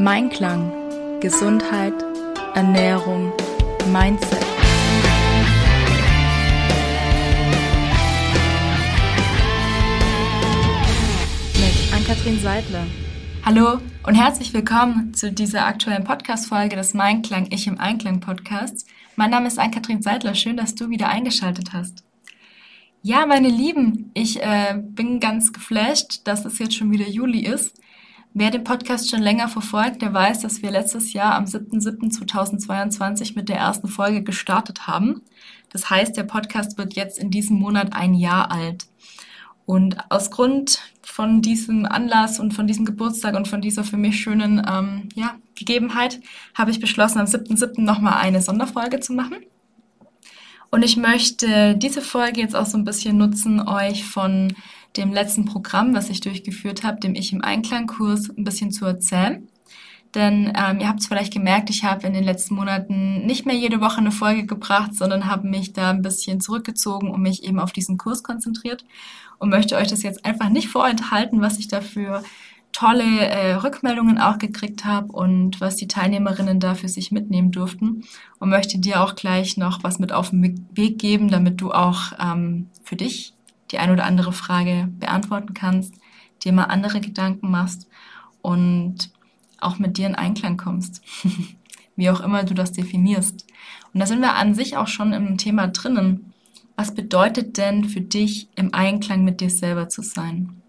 Mein Klang. Gesundheit, Ernährung, Mindset. Mit Ann-Kathrin Seidler. Hallo und herzlich willkommen zu dieser aktuellen Podcast-Folge des Mein Klang, Ich im Einklang Podcasts. Mein Name ist Ann-Kathrin Seidler. Schön, dass du wieder eingeschaltet hast. Ja, meine Lieben, ich äh, bin ganz geflasht, dass es jetzt schon wieder Juli ist. Wer den Podcast schon länger verfolgt, der weiß, dass wir letztes Jahr am 7.7.2022 mit der ersten Folge gestartet haben. Das heißt, der Podcast wird jetzt in diesem Monat ein Jahr alt. Und aus Grund von diesem Anlass und von diesem Geburtstag und von dieser für mich schönen ähm, ja, Gegebenheit habe ich beschlossen, am 7.7. nochmal eine Sonderfolge zu machen. Und ich möchte diese Folge jetzt auch so ein bisschen nutzen, euch von dem letzten Programm, was ich durchgeführt habe, dem Ich im Einklang-Kurs, ein bisschen zu erzählen. Denn ähm, ihr habt es vielleicht gemerkt, ich habe in den letzten Monaten nicht mehr jede Woche eine Folge gebracht, sondern habe mich da ein bisschen zurückgezogen und mich eben auf diesen Kurs konzentriert und möchte euch das jetzt einfach nicht vorenthalten, was ich dafür tolle äh, Rückmeldungen auch gekriegt habe und was die Teilnehmerinnen da für sich mitnehmen durften und möchte dir auch gleich noch was mit auf den Weg geben, damit du auch ähm, für dich die ein oder andere Frage beantworten kannst, dir mal andere Gedanken machst und auch mit dir in Einklang kommst. Wie auch immer du das definierst. Und da sind wir an sich auch schon im Thema drinnen. Was bedeutet denn für dich, im Einklang mit dir selber zu sein?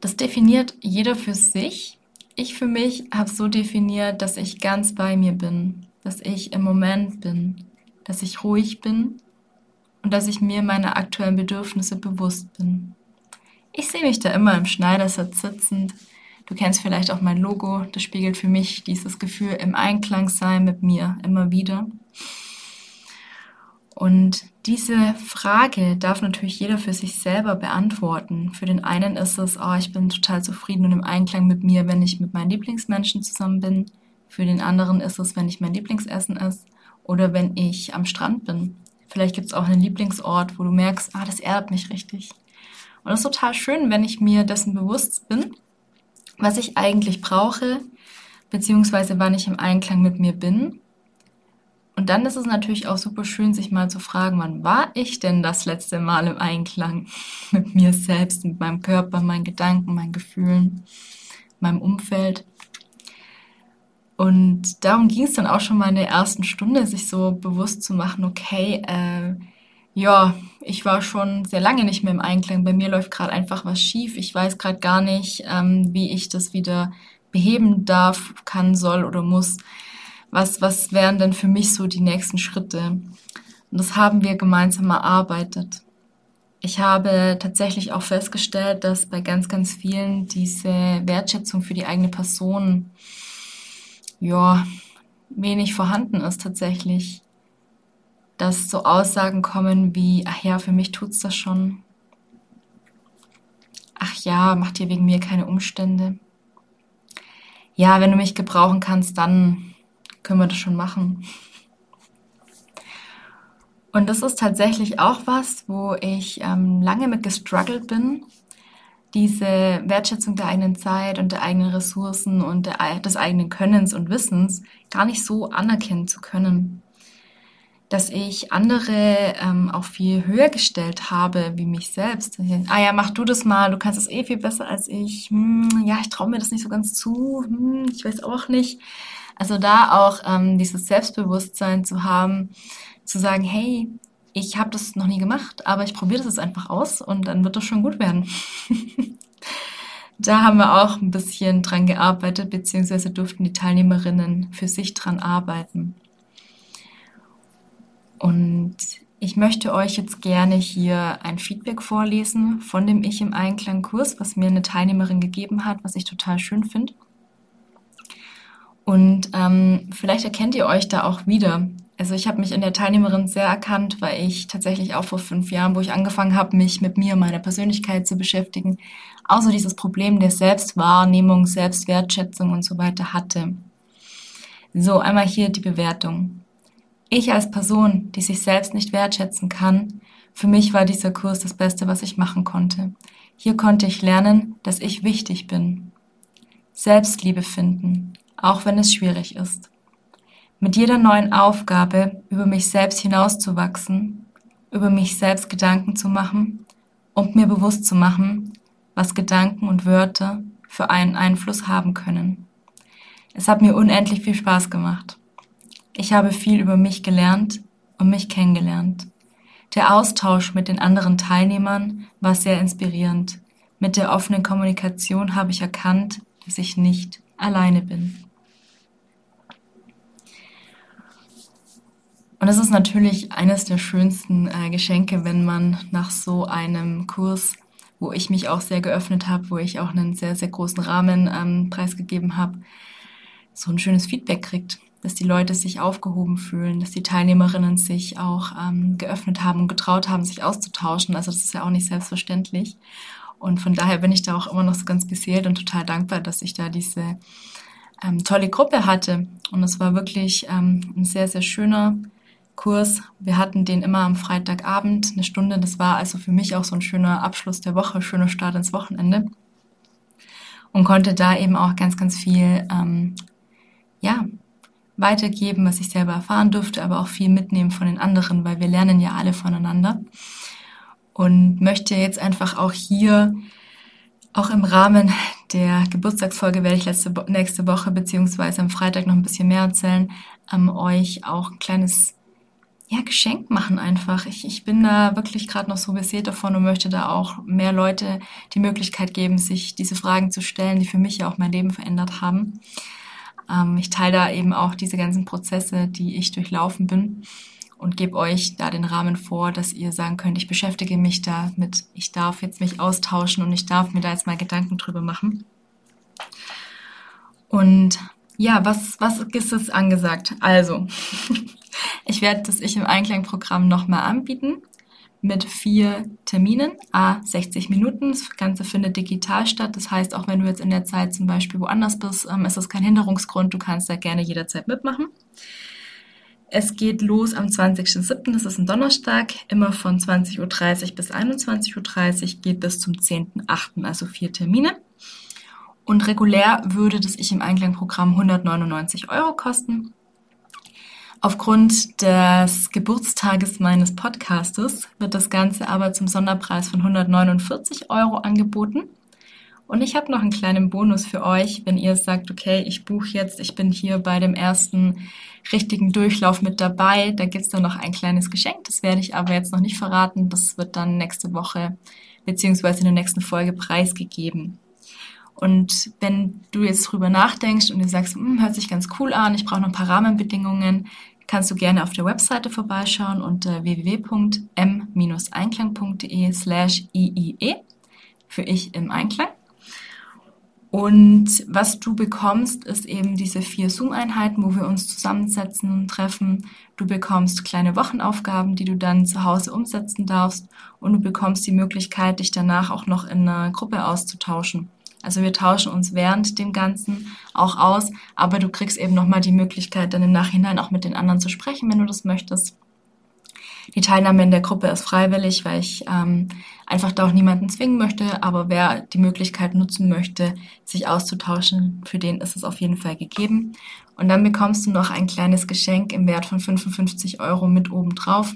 Das definiert jeder für sich. Ich für mich habe so definiert, dass ich ganz bei mir bin, dass ich im Moment bin, dass ich ruhig bin und dass ich mir meiner aktuellen Bedürfnisse bewusst bin. Ich sehe mich da immer im Schneidersitz sitzend. Du kennst vielleicht auch mein Logo. Das spiegelt für mich dieses Gefühl im Einklang sein mit mir immer wieder. Und diese Frage darf natürlich jeder für sich selber beantworten. Für den einen ist es, oh, ich bin total zufrieden und im Einklang mit mir, wenn ich mit meinen Lieblingsmenschen zusammen bin. Für den anderen ist es, wenn ich mein Lieblingsessen esse oder wenn ich am Strand bin. Vielleicht gibt es auch einen Lieblingsort, wo du merkst, ah, das erdet mich richtig. Und das ist total schön, wenn ich mir dessen bewusst bin, was ich eigentlich brauche, beziehungsweise wann ich im Einklang mit mir bin. Und dann ist es natürlich auch super schön, sich mal zu fragen, wann war ich denn das letzte Mal im Einklang mit mir selbst, mit meinem Körper, meinen Gedanken, meinen Gefühlen, meinem Umfeld. Und darum ging es dann auch schon mal in der ersten Stunde, sich so bewusst zu machen, okay, äh, ja, ich war schon sehr lange nicht mehr im Einklang. Bei mir läuft gerade einfach was schief. Ich weiß gerade gar nicht, ähm, wie ich das wieder beheben darf, kann, soll oder muss. Was, was wären denn für mich so die nächsten Schritte? Und das haben wir gemeinsam erarbeitet. Ich habe tatsächlich auch festgestellt, dass bei ganz, ganz vielen diese Wertschätzung für die eigene Person ja, wenig vorhanden ist tatsächlich. Dass so Aussagen kommen wie, ach ja, für mich tut's das schon. Ach ja, mach dir wegen mir keine Umstände. Ja, wenn du mich gebrauchen kannst, dann können wir das schon machen. Und das ist tatsächlich auch was, wo ich ähm, lange mit gestruggelt bin, diese Wertschätzung der eigenen Zeit und der eigenen Ressourcen und der, des eigenen Könnens und Wissens gar nicht so anerkennen zu können. Dass ich andere ähm, auch viel höher gestellt habe wie mich selbst. Ah ja, mach du das mal, du kannst es eh viel besser als ich. Hm, ja, ich traue mir das nicht so ganz zu. Hm, ich weiß auch nicht. Also da auch ähm, dieses Selbstbewusstsein zu haben, zu sagen, hey, ich habe das noch nie gemacht, aber ich probiere das jetzt einfach aus und dann wird das schon gut werden. da haben wir auch ein bisschen dran gearbeitet, beziehungsweise durften die Teilnehmerinnen für sich dran arbeiten. Und ich möchte euch jetzt gerne hier ein Feedback vorlesen von dem Ich im Einklang Kurs, was mir eine Teilnehmerin gegeben hat, was ich total schön finde. Und ähm, vielleicht erkennt ihr euch da auch wieder. Also ich habe mich in der Teilnehmerin sehr erkannt, weil ich tatsächlich auch vor fünf Jahren, wo ich angefangen habe, mich mit mir, meiner Persönlichkeit zu beschäftigen, auch so dieses Problem der Selbstwahrnehmung, Selbstwertschätzung und so weiter hatte. So, einmal hier die Bewertung. Ich als Person, die sich selbst nicht wertschätzen kann, für mich war dieser Kurs das Beste, was ich machen konnte. Hier konnte ich lernen, dass ich wichtig bin. Selbstliebe finden, auch wenn es schwierig ist. Mit jeder neuen Aufgabe über mich selbst hinauszuwachsen, über mich selbst Gedanken zu machen und mir bewusst zu machen, was Gedanken und Wörter für einen Einfluss haben können. Es hat mir unendlich viel Spaß gemacht. Ich habe viel über mich gelernt und mich kennengelernt. Der Austausch mit den anderen Teilnehmern war sehr inspirierend. Mit der offenen Kommunikation habe ich erkannt, dass ich nicht alleine bin. Und es ist natürlich eines der schönsten äh, Geschenke, wenn man nach so einem Kurs, wo ich mich auch sehr geöffnet habe, wo ich auch einen sehr, sehr großen Rahmen ähm, preisgegeben habe, so ein schönes Feedback kriegt dass die Leute sich aufgehoben fühlen, dass die Teilnehmerinnen sich auch ähm, geöffnet haben und getraut haben, sich auszutauschen. Also das ist ja auch nicht selbstverständlich. Und von daher bin ich da auch immer noch so ganz beseelt und total dankbar, dass ich da diese ähm, tolle Gruppe hatte. Und es war wirklich ähm, ein sehr, sehr schöner Kurs. Wir hatten den immer am Freitagabend, eine Stunde. Das war also für mich auch so ein schöner Abschluss der Woche, schöner Start ins Wochenende. Und konnte da eben auch ganz, ganz viel ähm, ja, weitergeben, was ich selber erfahren durfte, aber auch viel mitnehmen von den anderen, weil wir lernen ja alle voneinander. Und möchte jetzt einfach auch hier, auch im Rahmen der Geburtstagsfolge werde ich letzte, nächste Woche beziehungsweise am Freitag noch ein bisschen mehr erzählen, ähm, euch auch ein kleines ja, Geschenk machen einfach. Ich, ich bin da wirklich gerade noch so beseelt davon und möchte da auch mehr Leute die Möglichkeit geben, sich diese Fragen zu stellen, die für mich ja auch mein Leben verändert haben. Ähm, ich teile da eben auch diese ganzen Prozesse, die ich durchlaufen bin und gebe euch da den Rahmen vor, dass ihr sagen könnt, ich beschäftige mich damit, ich darf jetzt mich austauschen und ich darf mir da jetzt mal Gedanken drüber machen. Und ja, was, was ist es angesagt? Also, ich werde das Ich im Einklang-Programm nochmal anbieten mit vier Terminen, a 60 Minuten. Das Ganze findet digital statt. Das heißt, auch wenn du jetzt in der Zeit zum Beispiel woanders bist, ähm, ist das kein Hinderungsgrund. Du kannst da gerne jederzeit mitmachen. Es geht los am 20.07., das ist ein Donnerstag, immer von 20.30 Uhr bis 21.30 Uhr, geht bis zum 10.08., also vier Termine. Und regulär würde das Ich im Einklang-Programm 199 Euro kosten. Aufgrund des Geburtstages meines Podcastes wird das Ganze aber zum Sonderpreis von 149 Euro angeboten. Und ich habe noch einen kleinen Bonus für euch, wenn ihr sagt, okay, ich buche jetzt, ich bin hier bei dem ersten richtigen Durchlauf mit dabei. Da gibt's dann noch ein kleines Geschenk, das werde ich aber jetzt noch nicht verraten. Das wird dann nächste Woche beziehungsweise in der nächsten Folge preisgegeben. Und wenn du jetzt drüber nachdenkst und du sagst, hm, hört sich ganz cool an, ich brauche noch ein paar Rahmenbedingungen, kannst du gerne auf der Webseite vorbeischauen unter www.m-einklang.de slash iie für ich im Einklang. Und was du bekommst, ist eben diese vier Zoom-Einheiten, wo wir uns zusammensetzen und treffen. Du bekommst kleine Wochenaufgaben, die du dann zu Hause umsetzen darfst. Und du bekommst die Möglichkeit, dich danach auch noch in einer Gruppe auszutauschen. Also wir tauschen uns während dem Ganzen auch aus, aber du kriegst eben nochmal die Möglichkeit, dann im Nachhinein auch mit den anderen zu sprechen, wenn du das möchtest. Die Teilnahme in der Gruppe ist freiwillig, weil ich ähm, einfach da auch niemanden zwingen möchte, aber wer die Möglichkeit nutzen möchte, sich auszutauschen, für den ist es auf jeden Fall gegeben. Und dann bekommst du noch ein kleines Geschenk im Wert von 55 Euro mit oben drauf.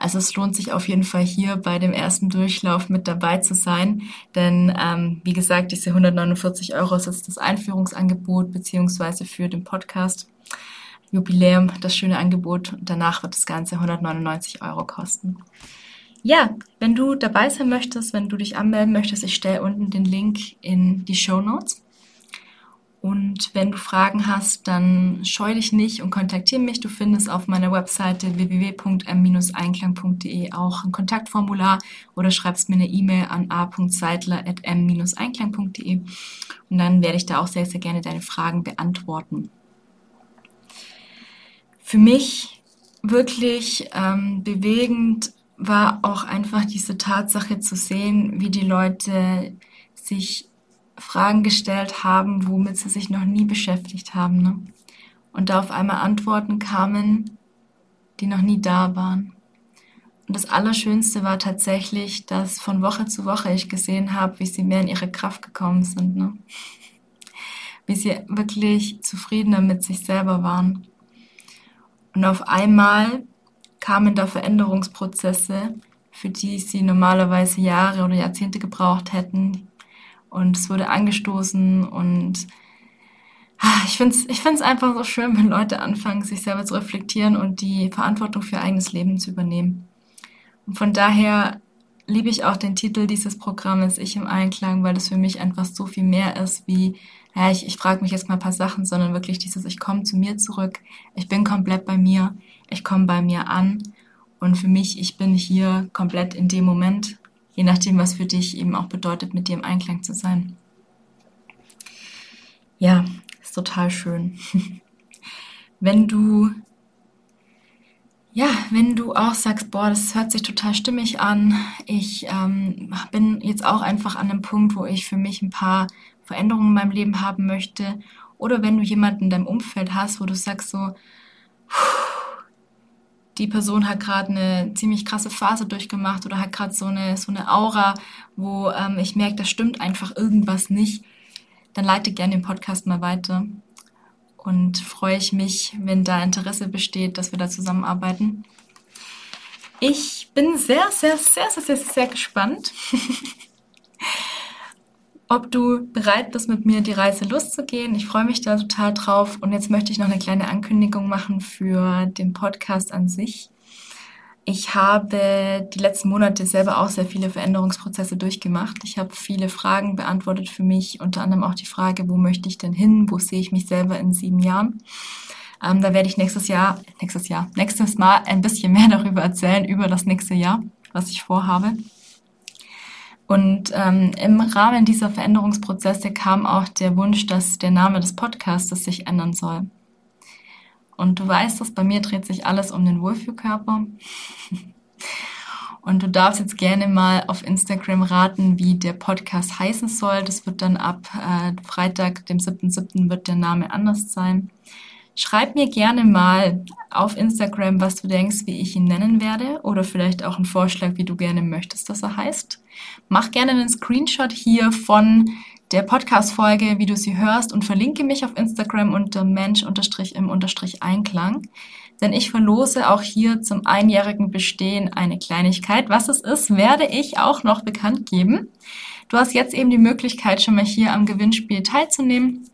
Also es lohnt sich auf jeden Fall hier bei dem ersten Durchlauf mit dabei zu sein, denn ähm, wie gesagt, diese 149 Euro ist jetzt das Einführungsangebot beziehungsweise für den Podcast. Jubiläum, das schöne Angebot. Und danach wird das Ganze 199 Euro kosten. Ja, wenn du dabei sein möchtest, wenn du dich anmelden möchtest, ich stelle unten den Link in die Show Notes. Und wenn du Fragen hast, dann scheu dich nicht und kontaktiere mich. Du findest auf meiner Webseite www.m-einklang.de auch ein Kontaktformular oder schreibst mir eine E-Mail an a.seidler.m-einklang.de und dann werde ich da auch sehr, sehr gerne deine Fragen beantworten. Für mich wirklich ähm, bewegend war auch einfach diese Tatsache zu sehen, wie die Leute sich Fragen gestellt haben, womit sie sich noch nie beschäftigt haben. Ne? Und da auf einmal Antworten kamen, die noch nie da waren. Und das Allerschönste war tatsächlich, dass von Woche zu Woche ich gesehen habe, wie sie mehr in ihre Kraft gekommen sind. Ne? wie sie wirklich zufriedener mit sich selber waren. Und auf einmal kamen da Veränderungsprozesse, für die sie normalerweise Jahre oder Jahrzehnte gebraucht hätten. Und es wurde angestoßen und ah, ich finde es ich find's einfach so schön, wenn Leute anfangen, sich selber zu reflektieren und die Verantwortung für ihr eigenes Leben zu übernehmen. Und von daher liebe ich auch den Titel dieses Programmes Ich im Einklang, weil das für mich einfach so viel mehr ist wie, ja, ich, ich frage mich jetzt mal ein paar Sachen, sondern wirklich dieses, ich komme zu mir zurück, ich bin komplett bei mir, ich komme bei mir an und für mich, ich bin hier komplett in dem Moment, je nachdem, was für dich eben auch bedeutet, mit dir im Einklang zu sein. Ja, ist total schön. Wenn du ja, wenn du auch sagst, boah, das hört sich total stimmig an, ich ähm, bin jetzt auch einfach an einem Punkt, wo ich für mich ein paar Veränderungen in meinem Leben haben möchte, oder wenn du jemanden in deinem Umfeld hast, wo du sagst so, die Person hat gerade eine ziemlich krasse Phase durchgemacht oder hat gerade so eine, so eine Aura, wo ähm, ich merke, da stimmt einfach irgendwas nicht, dann leite gerne den Podcast mal weiter und freue ich mich, wenn da Interesse besteht, dass wir da zusammenarbeiten. Ich bin sehr, sehr, sehr, sehr, sehr, sehr gespannt, ob du bereit bist, mit mir die Reise loszugehen. Ich freue mich da total drauf. Und jetzt möchte ich noch eine kleine Ankündigung machen für den Podcast an sich. Ich habe die letzten Monate selber auch sehr viele Veränderungsprozesse durchgemacht. Ich habe viele Fragen beantwortet für mich, unter anderem auch die Frage, wo möchte ich denn hin, wo sehe ich mich selber in sieben Jahren. Ähm, da werde ich nächstes Jahr, nächstes Jahr, nächstes Mal ein bisschen mehr darüber erzählen, über das nächste Jahr, was ich vorhabe. Und ähm, im Rahmen dieser Veränderungsprozesse kam auch der Wunsch, dass der Name des Podcasts sich ändern soll. Und du weißt dass bei mir dreht sich alles um den Wohlfühlkörper. Und du darfst jetzt gerne mal auf Instagram raten, wie der Podcast heißen soll. Das wird dann ab äh, Freitag, dem 7.7. wird der Name anders sein. Schreib mir gerne mal auf Instagram, was du denkst, wie ich ihn nennen werde oder vielleicht auch einen Vorschlag, wie du gerne möchtest, dass er heißt. Mach gerne einen Screenshot hier von der Podcast-Folge, wie du sie hörst und verlinke mich auf Instagram unter Mensch-im-Einklang. Denn ich verlose auch hier zum einjährigen Bestehen eine Kleinigkeit. Was es ist, werde ich auch noch bekannt geben. Du hast jetzt eben die Möglichkeit, schon mal hier am Gewinnspiel teilzunehmen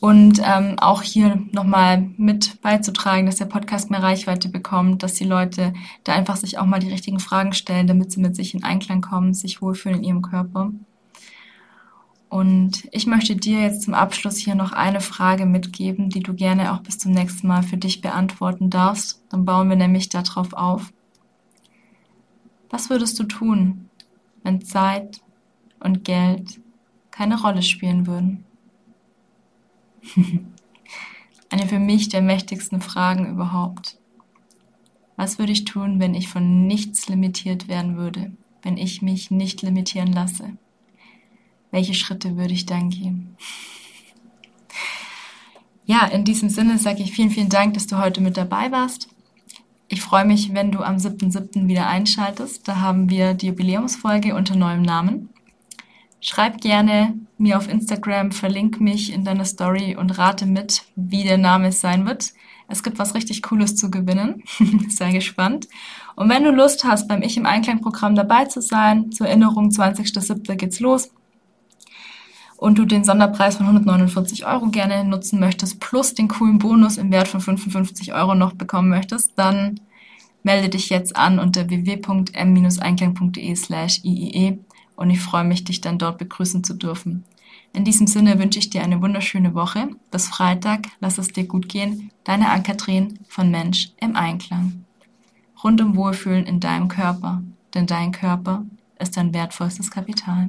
und ähm, auch hier nochmal mit beizutragen, dass der Podcast mehr Reichweite bekommt, dass die Leute da einfach sich auch mal die richtigen Fragen stellen, damit sie mit sich in Einklang kommen, sich wohlfühlen in ihrem Körper. Und ich möchte dir jetzt zum Abschluss hier noch eine Frage mitgeben, die du gerne auch bis zum nächsten Mal für dich beantworten darfst. Dann bauen wir nämlich darauf auf. Was würdest du tun, wenn Zeit und Geld keine Rolle spielen würden? eine für mich der mächtigsten Fragen überhaupt. Was würde ich tun, wenn ich von nichts limitiert werden würde, wenn ich mich nicht limitieren lasse? welche Schritte würde ich dann gehen? Ja, in diesem Sinne sage ich vielen, vielen Dank, dass du heute mit dabei warst. Ich freue mich, wenn du am 7.7. wieder einschaltest. Da haben wir die Jubiläumsfolge unter neuem Namen. Schreib gerne mir auf Instagram, verlink mich in deiner Story und rate mit, wie der Name sein wird. Es gibt was richtig Cooles zu gewinnen. Sei gespannt. Und wenn du Lust hast, beim Ich im Einklang Programm dabei zu sein, zur Erinnerung, 20.07. geht's los und du den Sonderpreis von 149 Euro gerne nutzen möchtest, plus den coolen Bonus im Wert von 55 Euro noch bekommen möchtest, dann melde dich jetzt an unter www.m-einklang.de slash iie und ich freue mich, dich dann dort begrüßen zu dürfen. In diesem Sinne wünsche ich dir eine wunderschöne Woche. Bis Freitag, lass es dir gut gehen. Deine Ann-Kathrin von Mensch im Einklang. Rund um Wohlfühlen in deinem Körper, denn dein Körper ist dein wertvollstes Kapital.